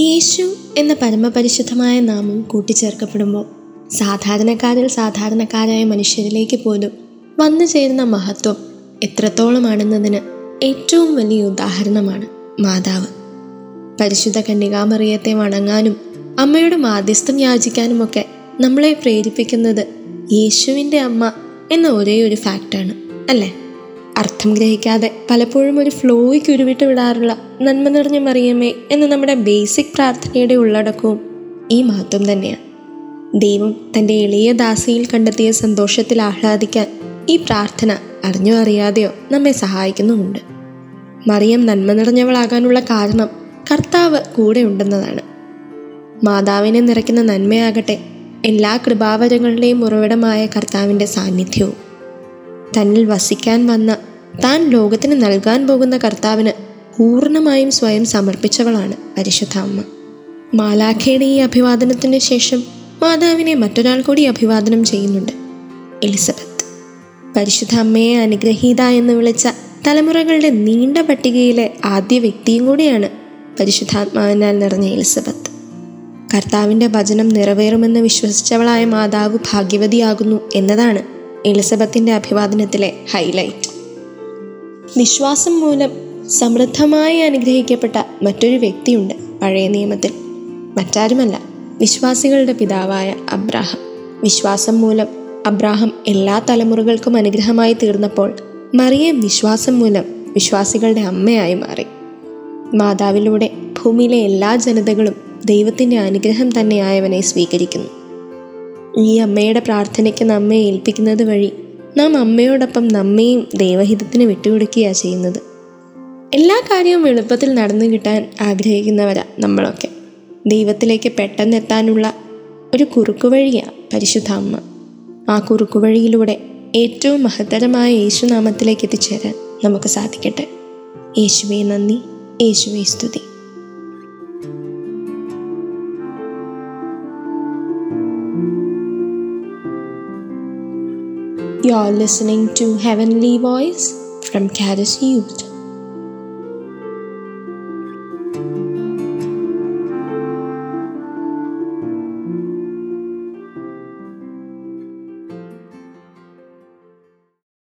യേശു എന്ന പരമപരിശുദ്ധമായ നാമം കൂട്ടിച്ചേർക്കപ്പെടുമ്പോൾ സാധാരണക്കാരിൽ സാധാരണക്കാരായ മനുഷ്യരിലേക്ക് പോലും വന്നു ചേരുന്ന മഹത്വം എത്രത്തോളമാണെന്നതിന് ഏറ്റവും വലിയ ഉദാഹരണമാണ് മാതാവ്. പരിശുദ്ധ കന്യകാമറിയത്തെ വണങ്ങാനും അമ്മയുടെ മാധ്യസ്ഥം യാചിക്കാനും ഒക്കെ നമ്മളെ പ്രേരിപ്പിക്കുന്നത് യേശുവിന്റെ അമ്മ എന്ന ഒരേ ഒരു ഫാക്റ്റാണ് അല്ലേ? അർത്ഥം ഗ്രഹിക്കാതെ പലപ്പോഴും ഒരു ഫ്ലോയ്ക്ക് ഉരുവിട്ട് വിടാറുള്ള നന്മ നിറഞ്ഞ മറിയമ്മേ എന്ന നമ്മുടെ ബേസിക് പ്രാർത്ഥനയുടെ ഉള്ളടക്കവും ഈ മഹത്വം തന്നെയാണ് ദൈവം തന്റെ എളിയ ദാസിയിൽ കണ്ടെത്തിയ സന്തോഷത്തിൽ ആഹ്ലാദിക്കാൻ ഈ പ്രാർത്ഥന അറിഞ്ഞോ അറിയാതെയോ നമ്മെ സഹായിക്കുന്നുമുണ്ട്. മറിയം നന്മ നിറഞ്ഞവളാകാനുള്ള കാരണം കർത്താവ് കൂടെ ഉണ്ടെന്നതാണ്. മാതാവിനെ നിറയ്ക്കുന്ന നന്മയാകട്ടെ എല്ലാ കൃപാവരങ്ങളുടെയും ഉറവിടമായ കർത്താവിന്റെ സാന്നിധ്യവും. തന്നിൽ വസിക്കാൻ വന്ന താൻ ലോകത്തിന് നൽകാൻ പോകുന്ന കർത്താവിന് പൂർണമായും സ്വയം സമർപ്പിച്ചവളാണ് പരിശുദ്ധ അമ്മ. മാലാഖയുടെ ഈ അഭിവാദനത്തിന് ശേഷം മാതാവിനെ മറ്റൊരാൾ കൂടി അഭിവാദനം ചെയ്യുന്നുണ്ട് എലിസബത്ത്. പരിശുദ്ധ അമ്മയെ അനുഗ്രഹീത എന്ന് വിളിച്ച തലമുറകളുടെ നീണ്ട പട്ടികയിലെ ആദ്യ വ്യക്തിയും കൂടിയാണ് പരിശുദ്ധാത്മാവിനാൽ നിറഞ്ഞ എലിസബത്ത്. കർത്താവിന്റെ ഭജനം നിറവേറുമെന്ന് വിശ്വസിച്ചവളായ മാതാവ് ഭാഗ്യവതിയാകുന്നു എന്നതാണ് എലിസബത്തിന്റെ അഭിവാദനത്തിലെ ഹൈലൈറ്റ്. വിശ്വാസം മൂലം സമൃദ്ധമായി അനുഗ്രഹിക്കപ്പെട്ട മറ്റൊരു വ്യക്തിയുണ്ട് പഴയ നിയമത്തിൽ. മറ്റാരുമല്ല വിശ്വാസികളുടെ പിതാവായ അബ്രാഹം. വിശ്വാസം മൂലം അബ്രാഹം എല്ലാ തലമുറകൾക്കും അനുഗ്രഹമായി തീർന്നപ്പോൾ മറിയ വിശ്വാസം മൂലം വിശ്വാസികളുടെ അമ്മയായി മാറി. മാതാവിലൂടെ ഭൂമിയിലെ എല്ലാ ജനതകളും ദൈവത്തിന്റെ അനുഗ്രഹം തന്നെയായവനെ സ്വീകരിക്കുന്നു. ഈ അമ്മയുടെ പ്രാർത്ഥനയ്ക്ക് നമ്മെ ഏൽപ്പിക്കുന്നത് വഴി നാം അമ്മയോടൊപ്പം നമ്മയും ദൈവഹിതത്തിന് വിട്ടുകൊടുക്കുകയാണ് ചെയ്യുന്നത്. എല്ലാ കാര്യവും എളുപ്പത്തിൽ നടന്നു കിട്ടാൻ ആഗ്രഹിക്കുന്നവരാ നമ്മളൊക്കെ. ദൈവത്തിലേക്ക് പെട്ടെന്ന് എത്താനുള്ള ഒരു കുറുക്കുവഴിയാണ് പരിശുദ്ധ അമ്മ. ആ കുറുക്കുവഴിയിലൂടെ ഏറ്റവും മഹത്തരമായ യേശുനാമത്തിലേക്ക് എത്തിച്ചേരാൻ നമുക്ക് സാധിക്കട്ടെ. യേശുവേ നന്ദി. യേശുവേ സ്തുതി. You're listening to Heavenly Voice from Caddis Youth.